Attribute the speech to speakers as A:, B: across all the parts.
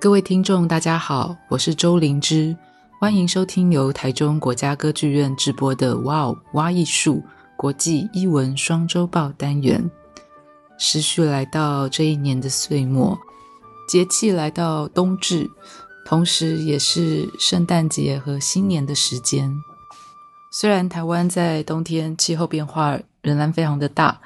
A: 各位听众，大家好，我是周灵芝，欢迎收听由台中国家歌剧院直播的《哇哦哇艺术国际艺文双周报》单元。时序来到这一年的岁末，节气来到冬至，同时也是圣诞节和新年的时间。虽然台湾在冬天气候变化仍然非常的大。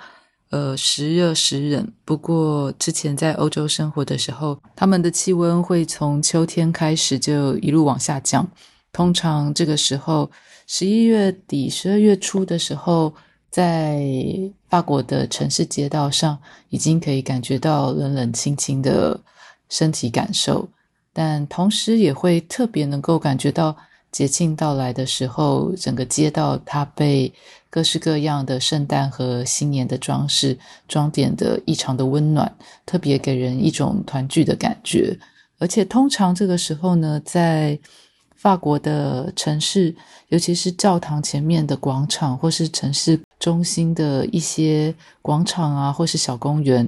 A: 呃，时热时冷。不过之前在欧洲生活的时候，他们的气温会从秋天开始就一路往下降。通常这个时候，十一月底、十二月初的时候，在法国的城市街道上，已经可以感觉到冷冷清清的身体感受，但同时也会特别能够感觉到。节庆到来的时候，整个街道它被各式各样的圣诞和新年的装饰装点的异常的温暖，特别给人一种团聚的感觉。而且通常这个时候呢，在法国的城市，尤其是教堂前面的广场，或是城市中心的一些广场啊，或是小公园，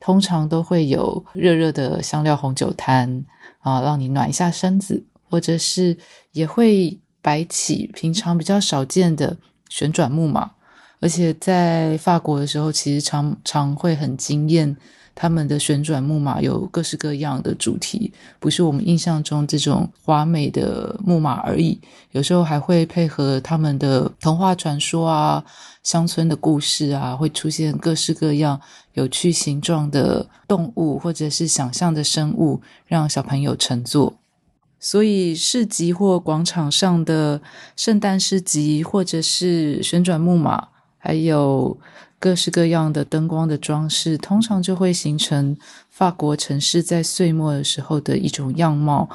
A: 通常都会有热热的香料红酒摊啊，让你暖一下身子。或者是也会摆起平常比较少见的旋转木马，而且在法国的时候，其实常常会很惊艳，他们的旋转木马有各式各样的主题，不是我们印象中这种华美的木马而已，有时候还会配合他们的童话传说啊、乡村的故事啊，会出现各式各样有趣形状的动物或者是想象的生物，让小朋友乘坐。所以市集或广场上的圣诞市集，或者是旋转木马，还有各式各样的灯光的装饰，通常就会形成法国城市在岁末的时候的一种样貌。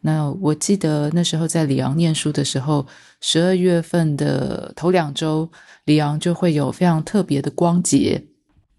A: 那我记得那时候在里昂念书的时候，十二月份的头两周，里昂就会有非常特别的光节。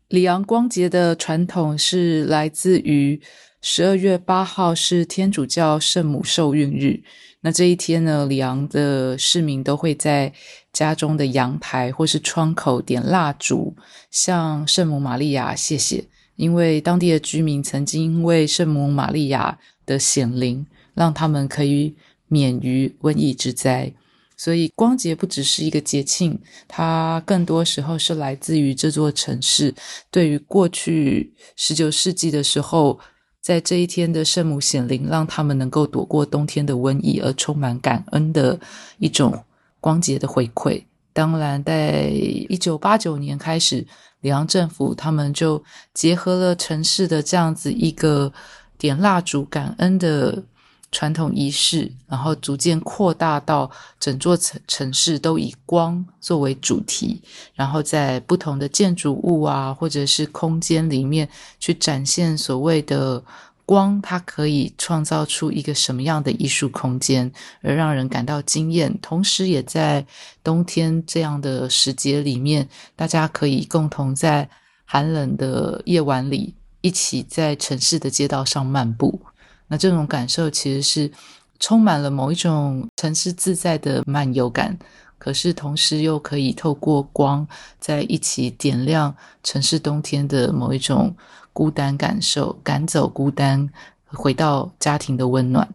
A: 里昂光节的传统是来自于。十二月八号是天主教圣母受孕日，那这一天呢，里昂的市民都会在家中的阳台或是窗口点蜡烛，向圣母玛利亚谢谢，因为当地的居民曾经因为圣母玛利亚的显灵，让他们可以免于瘟疫之灾。所以光节不只是一个节庆，它更多时候是来自于这座城市对于过去十九世纪的时候。在这一天的圣母显灵，让他们能够躲过冬天的瘟疫，而充满感恩的一种光洁的回馈。当然，在一九八九年开始，里昂政府他们就结合了城市的这样子一个点蜡烛感恩的。传统仪式，然后逐渐扩大到整座城城市都以光作为主题，然后在不同的建筑物啊，或者是空间里面去展现所谓的光，它可以创造出一个什么样的艺术空间，而让人感到惊艳。同时，也在冬天这样的时节里面，大家可以共同在寒冷的夜晚里，一起在城市的街道上漫步。那这种感受其实是充满了某一种城市自在的漫游感，可是同时又可以透过光在一起点亮城市冬天的某一种孤单感受，赶走孤单，回到家庭的温暖。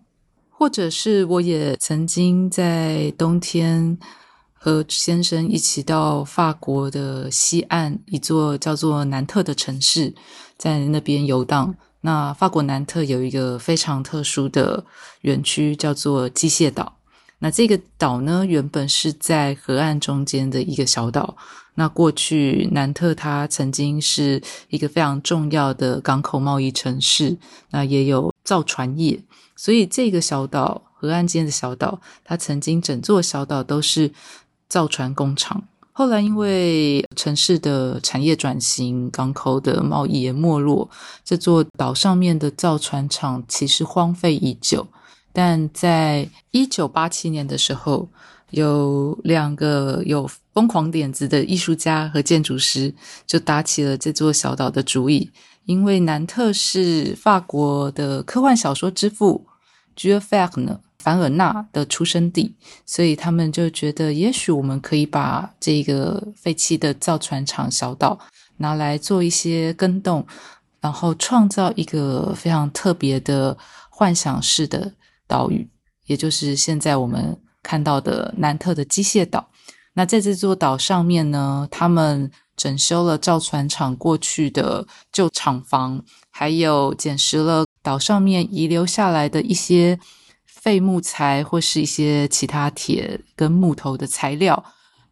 A: 或者是我也曾经在冬天和先生一起到法国的西岸一座叫做南特的城市，在那边游荡。那法国南特有一个非常特殊的园区，叫做机械岛。那这个岛呢，原本是在河岸中间的一个小岛。那过去南特它曾经是一个非常重要的港口贸易城市，那也有造船业，所以这个小岛，河岸间的小岛，它曾经整座小岛都是造船工厂。后来，因为城市的产业转型，港口的贸易也没落，这座岛上面的造船厂其实荒废已久。但在一九八七年的时候，有两个有疯狂点子的艺术家和建筑师就打起了这座小岛的主意。因为南特是法国的科幻小说之父 Jules Verne 凡尔纳的出生地，所以他们就觉得，也许我们可以把这个废弃的造船厂小岛拿来做一些更动，然后创造一个非常特别的幻想式的岛屿，也就是现在我们看到的南特的机械岛。那在这座岛上面呢，他们整修了造船厂过去的旧厂房，还有捡拾了岛上面遗留下来的一些废木材或是一些其他铁跟木头的材料。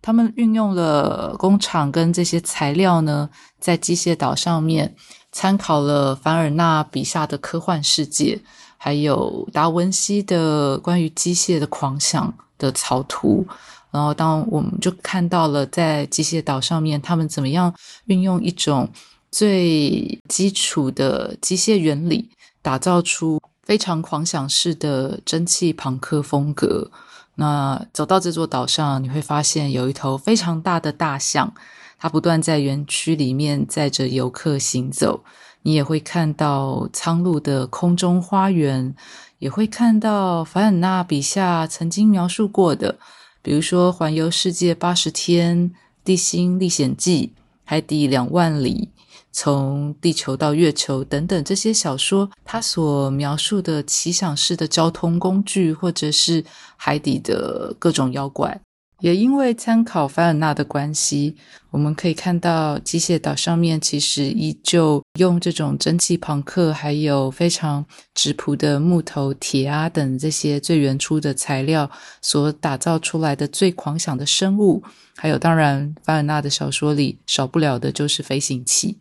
A: 他们运用了工厂跟这些材料呢，在机械岛上面参考了凡尔纳笔下的科幻世界，还有达文西的关于机械的狂想的草图。然后，当我们就看到了在机械岛上面，他们怎么样运用一种最基础的机械原理，打造出非常狂想式的蒸汽朋克风格。那走到这座岛上，你会发现有一头非常大的大象，它不断在园区里面载着游客行走。你也会看到苍鹭的空中花园，也会看到凡尔纳笔下曾经描述过的，比如说《环游世界八十天》《地心历险记》《海底两万里》。从地球到月球等等这些小说，它所描述的奇想式的交通工具，或者是海底的各种妖怪，也因为参考凡尔纳的关系，我们可以看到机械岛上面其实依旧用这种蒸汽朋克，还有非常质朴的木头、铁啊等这些最原初的材料所打造出来的最狂想的生物，还有当然凡尔纳的小说里少不了的就是飞行器。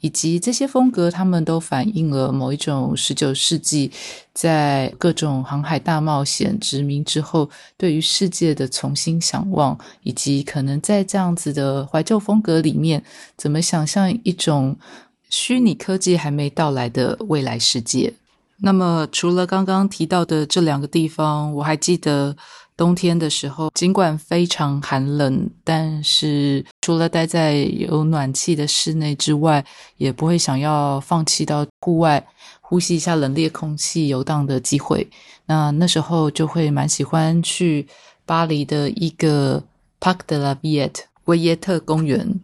A: 以及这些风格，他们都反映了某一种十九世纪在各种航海大冒险殖民之后，对于世界的重新想望，以及可能在这样子的怀旧风格里面，怎么想象一种虚拟科技还没到来的未来世界。那么，除了刚刚提到的这两个地方，我还记得。冬天的时候，尽管非常寒冷，但是除了待在有暖气的室内之外，也不会想要放弃到户外呼吸一下冷冽空气游荡的机会。那那时候就会蛮喜欢去巴黎的一个 Parc de la Villette 维耶特公园。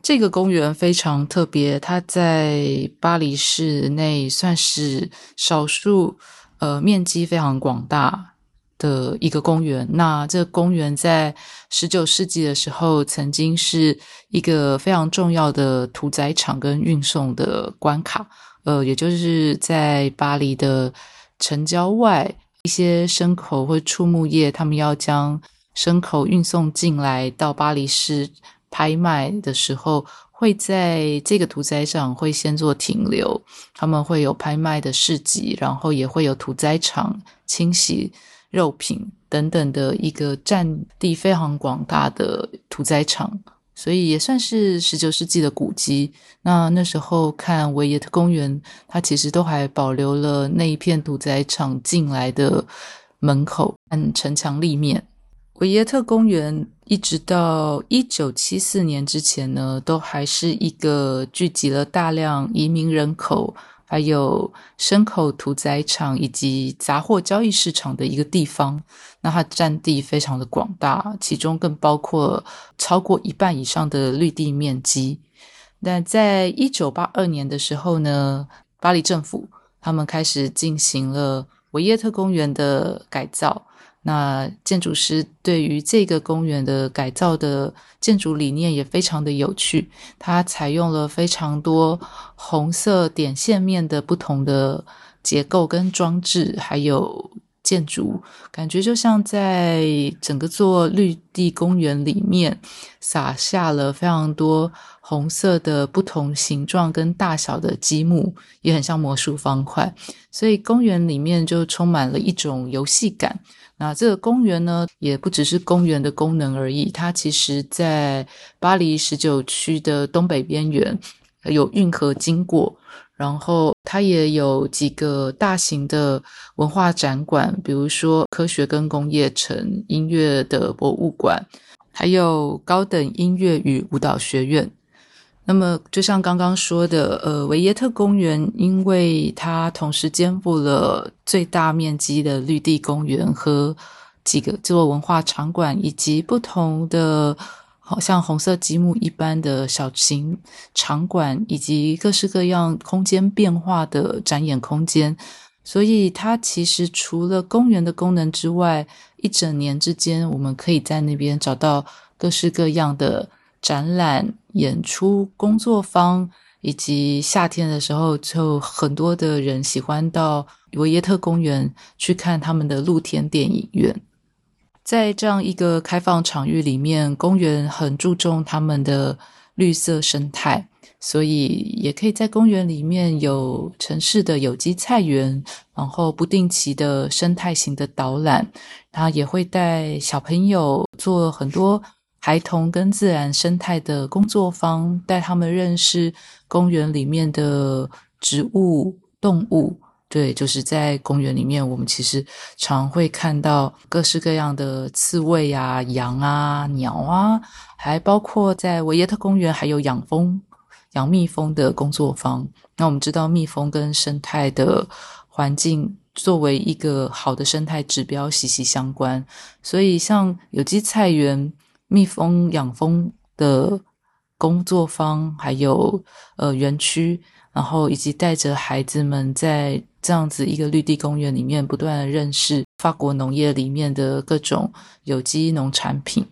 A: 这个公园非常特别，它在巴黎市内算是少数，呃，面积非常广大。的一个公园，那这个公园在十九世纪的时候，曾经是一个非常重要的屠宰场跟运送的关卡。呃，也就是在巴黎的城郊外，一些牲口或畜牧业，他们要将牲口运送进来到巴黎市拍卖的时候，会在这个屠宰场会先做停留，他们会有拍卖的市集，然后也会有屠宰场清洗。肉品等等的一个占地非常广大的屠宰场，所以也算是十九世纪的古迹。那那时候看维耶特公园，它其实都还保留了那一片屠宰场进来的门口和城墙立面。维耶特公园一直到一九七四年之前呢，都还是一个聚集了大量移民人口。还有牲口屠宰场以及杂货交易市场的一个地方，那它占地非常的广大，其中更包括超过一半以上的绿地面积。那在一九八二年的时候呢，巴黎政府他们开始进行了维耶特公园的改造。那建筑师对于这个公园的改造的建筑理念也非常的有趣，它采用了非常多红色点线面的不同的结构跟装置，还有建筑，感觉就像在整个座绿地公园里面撒下了非常多红色的不同形状跟大小的积木，也很像魔术方块，所以公园里面就充满了一种游戏感。那这个公园呢，也不只是公园的功能而已，它其实在巴黎十九区的东北边缘有运河经过，然后它也有几个大型的文化展馆，比如说科学跟工业城、音乐的博物馆，还有高等音乐与舞蹈学院。那么，就像刚刚说的，呃，维耶特公园，因为它同时肩负了最大面积的绿地公园和几个座文化场馆，以及不同的，好像红色积木一般的小型场馆，以及各式各样空间变化的展演空间，所以它其实除了公园的功能之外，一整年之间，我们可以在那边找到各式各样的展览、演出、工作坊。以及夏天的时候，就很多的人喜欢到维耶特公园去看他们的露天电影院。在这样一个开放场域里面，公园很注重他们的绿色生态，所以也可以在公园里面有城市的有机菜园，然后不定期的生态型的导览，他也会带小朋友做很多。孩童跟自然生态的工作坊，带他们认识公园里面的植物、动物。对，就是在公园里面，我们其实常会看到各式各样的刺猬啊、羊啊、鸟啊，还包括在维耶特公园还有养蜂、养蜜蜂的工作坊。那我们知道，蜜蜂跟生态的环境作为一个好的生态指标息息相关，所以像有机菜园。蜜蜂养蜂的工作坊，还有呃园区，然后以及带着孩子们在这样子一个绿地公园里面，不断的认识法国农业里面的各种有机农产品。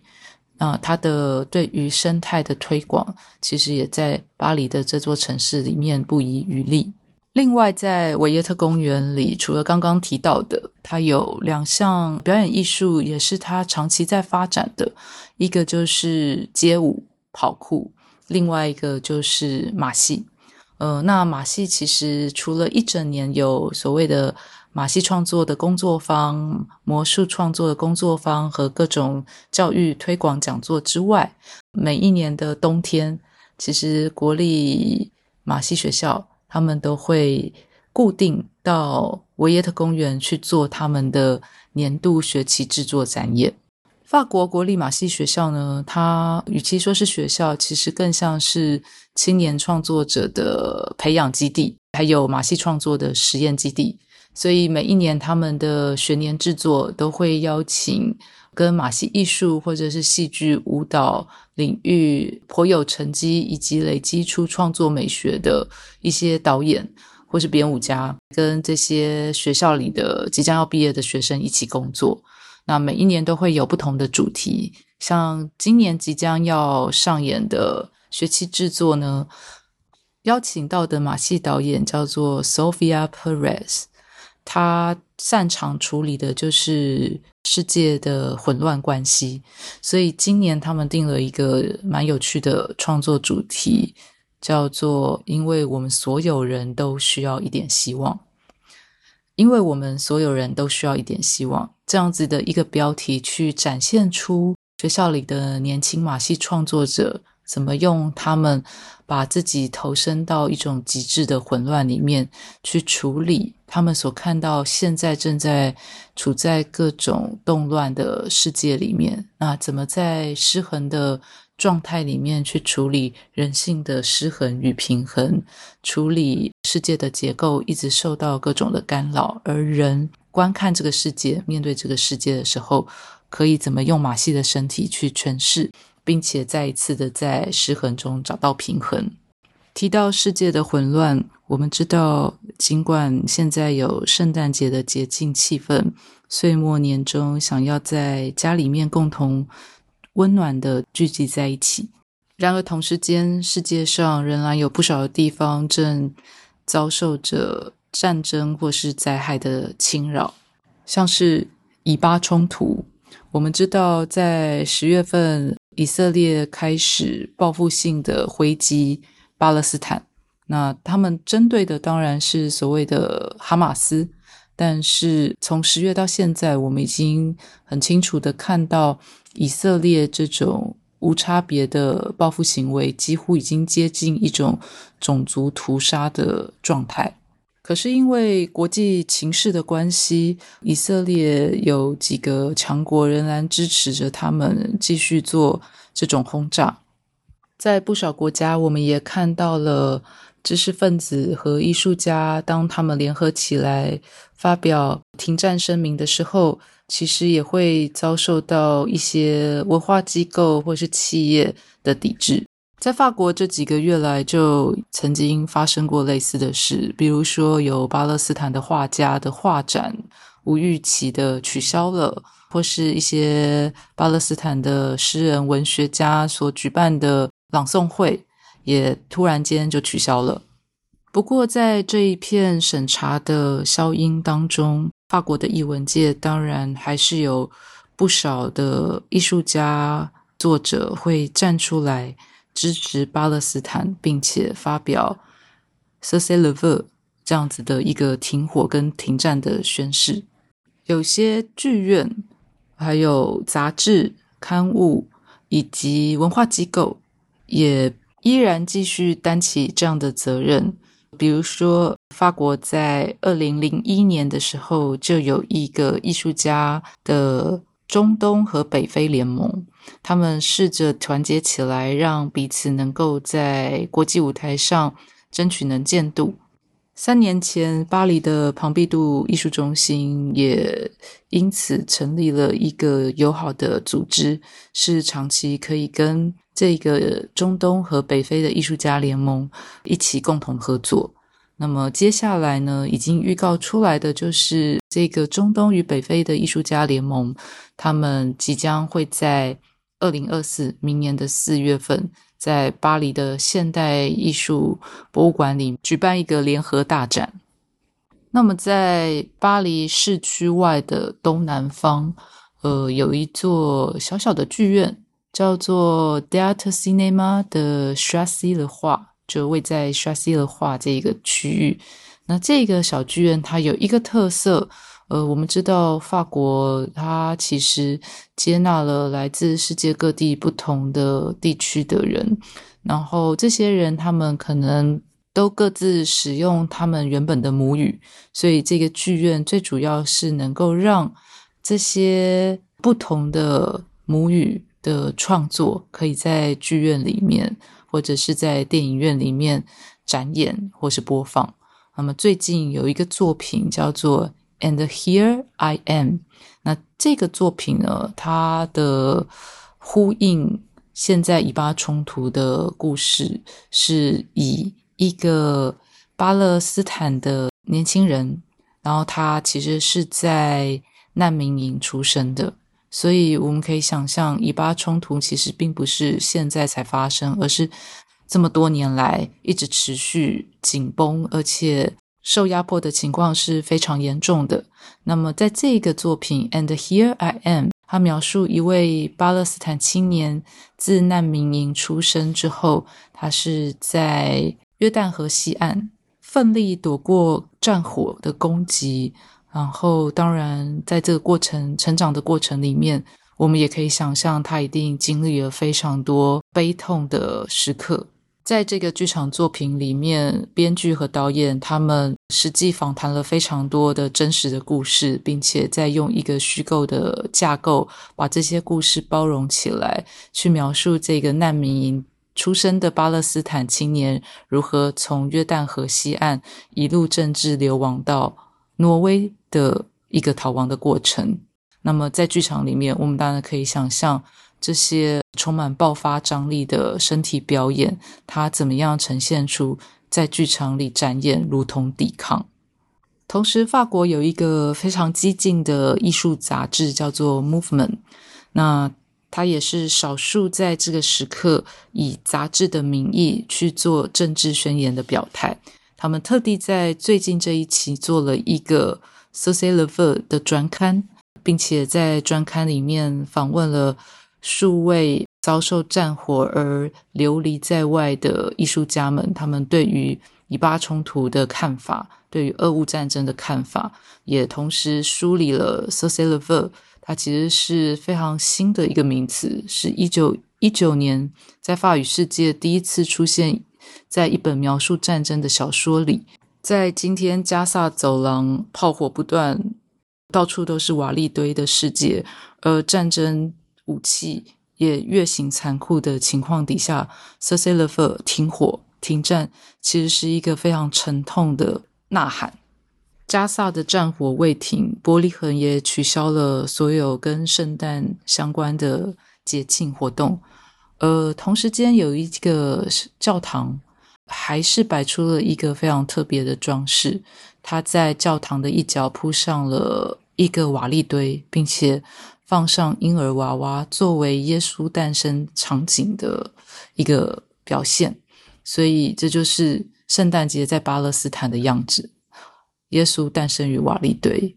A: 啊、它的对于生态的推广，其实也在巴黎的这座城市里面不遗余力。另外，在维耶特公园里，除了刚刚提到的，它有两项表演艺术，也是它长期在发展的。一个就是街舞、跑酷，另外一个就是马戏。呃，那马戏其实除了一整年有所谓的马戏创作的工作坊、魔术创作的工作坊和各种教育推广讲座之外，每一年的冬天，其实国立马戏学校。他们都会固定到维耶特公园去做他们的年度学期制作展演。法国国立马戏学校呢，它与其说是学校，其实更像是青年创作者的培养基地，还有马戏创作的实验基地。所以每一年他们的学年制作都会邀请跟马戏艺术或者是戏剧、舞蹈领域颇有成绩以及累积出创作美学的一些导演或是编舞家，跟这些学校里的即将要毕业的学生一起工作。那每一年都会有不同的主题，像今年即将要上演的学期制作呢，邀请到的马戏导演叫做 Sophia Perez。他擅长处理的就是世界的混乱关系，所以今年他们定了一个蛮有趣的创作主题，叫做“因为我们所有人都需要一点希望”。因为我们所有人都需要一点希望，这样子的一个标题，去展现出学校里的年轻马戏创作者。怎么用他们把自己投身到一种极致的混乱里面去处理他们所看到现在正在处在各种动乱的世界里面？那怎么在失衡的状态里面去处理人性的失衡与平衡？处理世界的结构一直受到各种的干扰，而人观看这个世界、面对这个世界的时候，可以怎么用马戏的身体去诠释？并且再一次的在失衡中找到平衡。提到世界的混乱，我们知道，尽管现在有圣诞节的洁净气氛，岁末年终想要在家里面共同温暖的聚集在一起，然而同时间，世界上仍然有不少的地方正遭受着战争或是灾害的侵扰，像是以巴冲突。我们知道，在十月份。以色列开始报复性的回击巴勒斯坦，那他们针对的当然是所谓的哈马斯，但是从十月到现在，我们已经很清楚的看到以色列这种无差别的报复行为，几乎已经接近一种种族屠杀的状态。可是因为国际情势的关系，以色列有几个强国仍然支持着他们继续做这种轰炸。在不少国家，我们也看到了知识分子和艺术家，当他们联合起来发表停战声明的时候，其实也会遭受到一些文化机构或是企业的抵制。在法国这几个月来，就曾经发生过类似的事，比如说有巴勒斯坦的画家的画展无预期的取消了，或是一些巴勒斯坦的诗人、文学家所举办的朗诵会也突然间就取消了。不过，在这一片审查的消音当中，法国的艺文界当然还是有不少的艺术家、作者会站出来。支持巴勒斯坦，并且发表 cessez le feu 这样子的一个停火跟停战的宣誓。有些剧院、还有杂志、刊物以及文化机构也依然继续担起这样的责任。比如说，法国在二零零一年的时候，就有一个艺术家的中东和北非联盟。他们试着团结起来，让彼此能够在国际舞台上争取能见度。三年前，巴黎的庞毕度艺术中心也因此成立了一个友好的组织，是长期可以跟这个中东和北非的艺术家联盟一起共同合作。那么接下来呢，已经预告出来的就是这个中东与北非的艺术家联盟，他们即将会在。二零二四明年的四月份，在巴黎的现代艺术博物馆里举办一个联合大展。那么，在巴黎市区外的东南方，呃，有一座小小的剧院，叫做 Théâtre Cinéma 的 Choisy-le-Roi，就位在 Choisy-le-Roi 这个区域。那这个小剧院它有一个特色。呃，我们知道法国，它其实接纳了来自世界各地不同的地区的人，然后这些人他们可能都各自使用他们原本的母语，所以这个剧院最主要是能够让这些不同的母语的创作可以在剧院里面或者是在电影院里面展演或是播放。那么最近有一个作品叫做。And here I am。那这个作品呢，它的呼应现在以巴冲突的故事，是以一个巴勒斯坦的年轻人，然后他其实是在难民营出生的，所以我们可以想象，以巴冲突其实并不是现在才发生，而是这么多年来一直持续紧绷，而且。受压迫的情况是非常严重的。那么，在这个作品《And Here I Am》，他描述一位巴勒斯坦青年自难民营出生之后，他是在约旦河西岸奋力躲过战火的攻击。然后，当然，在这个过程成长的过程里面，我们也可以想象，他一定经历了非常多悲痛的时刻。在这个剧场作品里面，编剧和导演他们实际访谈了非常多的真实的故事，并且在用一个虚构的架构把这些故事包容起来，去描述这个难民营出生的巴勒斯坦青年如何从约旦河西岸一路政治流亡到挪威的一个逃亡的过程。那么在剧场里面，我们当然可以想象。这些充满爆发张力的身体表演，它怎么样呈现出在剧场里展演，如同抵抗。同时，法国有一个非常激进的艺术杂志，叫做《Movement》。那它也是少数在这个时刻以杂志的名义去做政治宣言的表态。他们特地在最近这一期做了一个《Cessez le feu》的专刊，并且在专刊里面访问了。数位遭受战火而流离在外的艺术家们，他们对于以巴冲突的看法，对于俄乌战争的看法，也同时梳理了 s o c i a l e v e。它其实是非常新的一个名词，是一九一九年在法语世界第一次出现在一本描述战争的小说里。在今天加萨走廊炮火不断，到处都是瓦砾堆的世界，而战争。武器也越行残酷的情况底下，Cessez le feu 停火停战，其实是一个非常沉痛的呐喊。加萨的战火未停，伯利恒也取消了所有跟圣诞相关的节庆活动。呃，同时间有一个教堂，还是摆出了一个非常特别的装饰。它在教堂的一角铺上了一个瓦砾堆，并且放上婴儿娃娃，作为耶稣诞生场景的一个表现。所以，这就是圣诞节在巴勒斯坦的样子。耶稣诞生于瓦砾堆。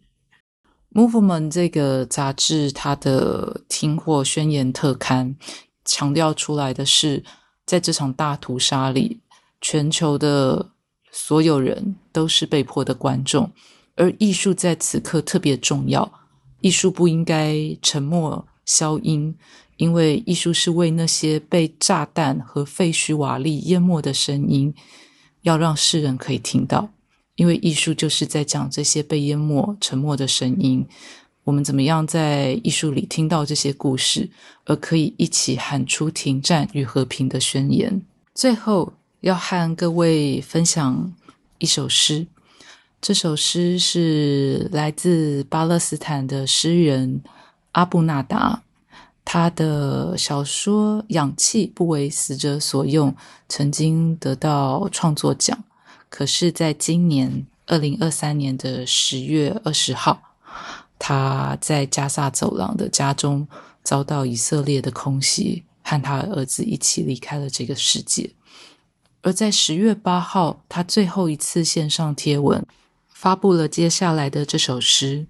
A: Movement 这个杂志，它的停火宣言特刊强调出来的是，在这场大屠杀里，全球的所有人都是被迫的观众，而艺术在此刻特别重要。艺术不应该沉默消音，因为艺术是为那些被炸弹和废墟瓦砾淹没的声音，要让世人可以听到。因为艺术就是在讲这些被淹没、沉默的声音。我们怎么样在艺术里听到这些故事，而可以一起喊出停战与和平的宣言？最后要和各位分享一首诗。这首诗是来自巴勒斯坦的诗人阿布纳达，他的小说《氧气不为死者所用》曾经得到创作奖。可是，在今年二零二三年的十月二十号，他在加萨走廊的家中遭到以色列的空袭，和他儿子一起离开了这个世界。而在十月八号，他最后一次线上贴文，发布了接下来的这首诗：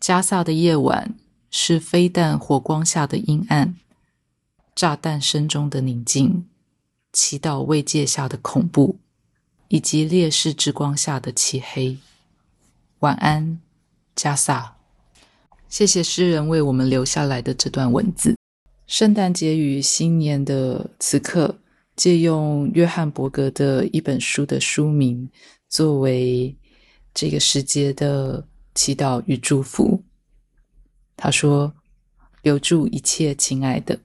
A: 加萨的夜晚是飞弹火光下的阴暗，炸弹声中的宁静，祈祷慰藉下的恐怖。以及烈士之光下的漆黑。晚安，加萨。谢谢诗人为我们留下来的这段文字。圣诞节与新年的此刻，借用约翰伯格的一本书的书名，作为这个时节的祈祷与祝福。他说：“留住一切，亲爱的。”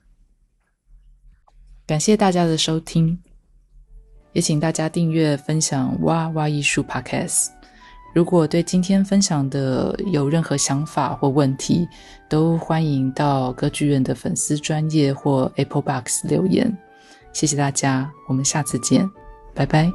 A: 感谢大家的收听。也请大家订阅、分享哇哇艺术 Podcast。如果对今天分享的有任何想法或问题，都欢迎到歌剧院的粉丝专业或 Apple Box 留言。谢谢大家，我们下次见，拜拜。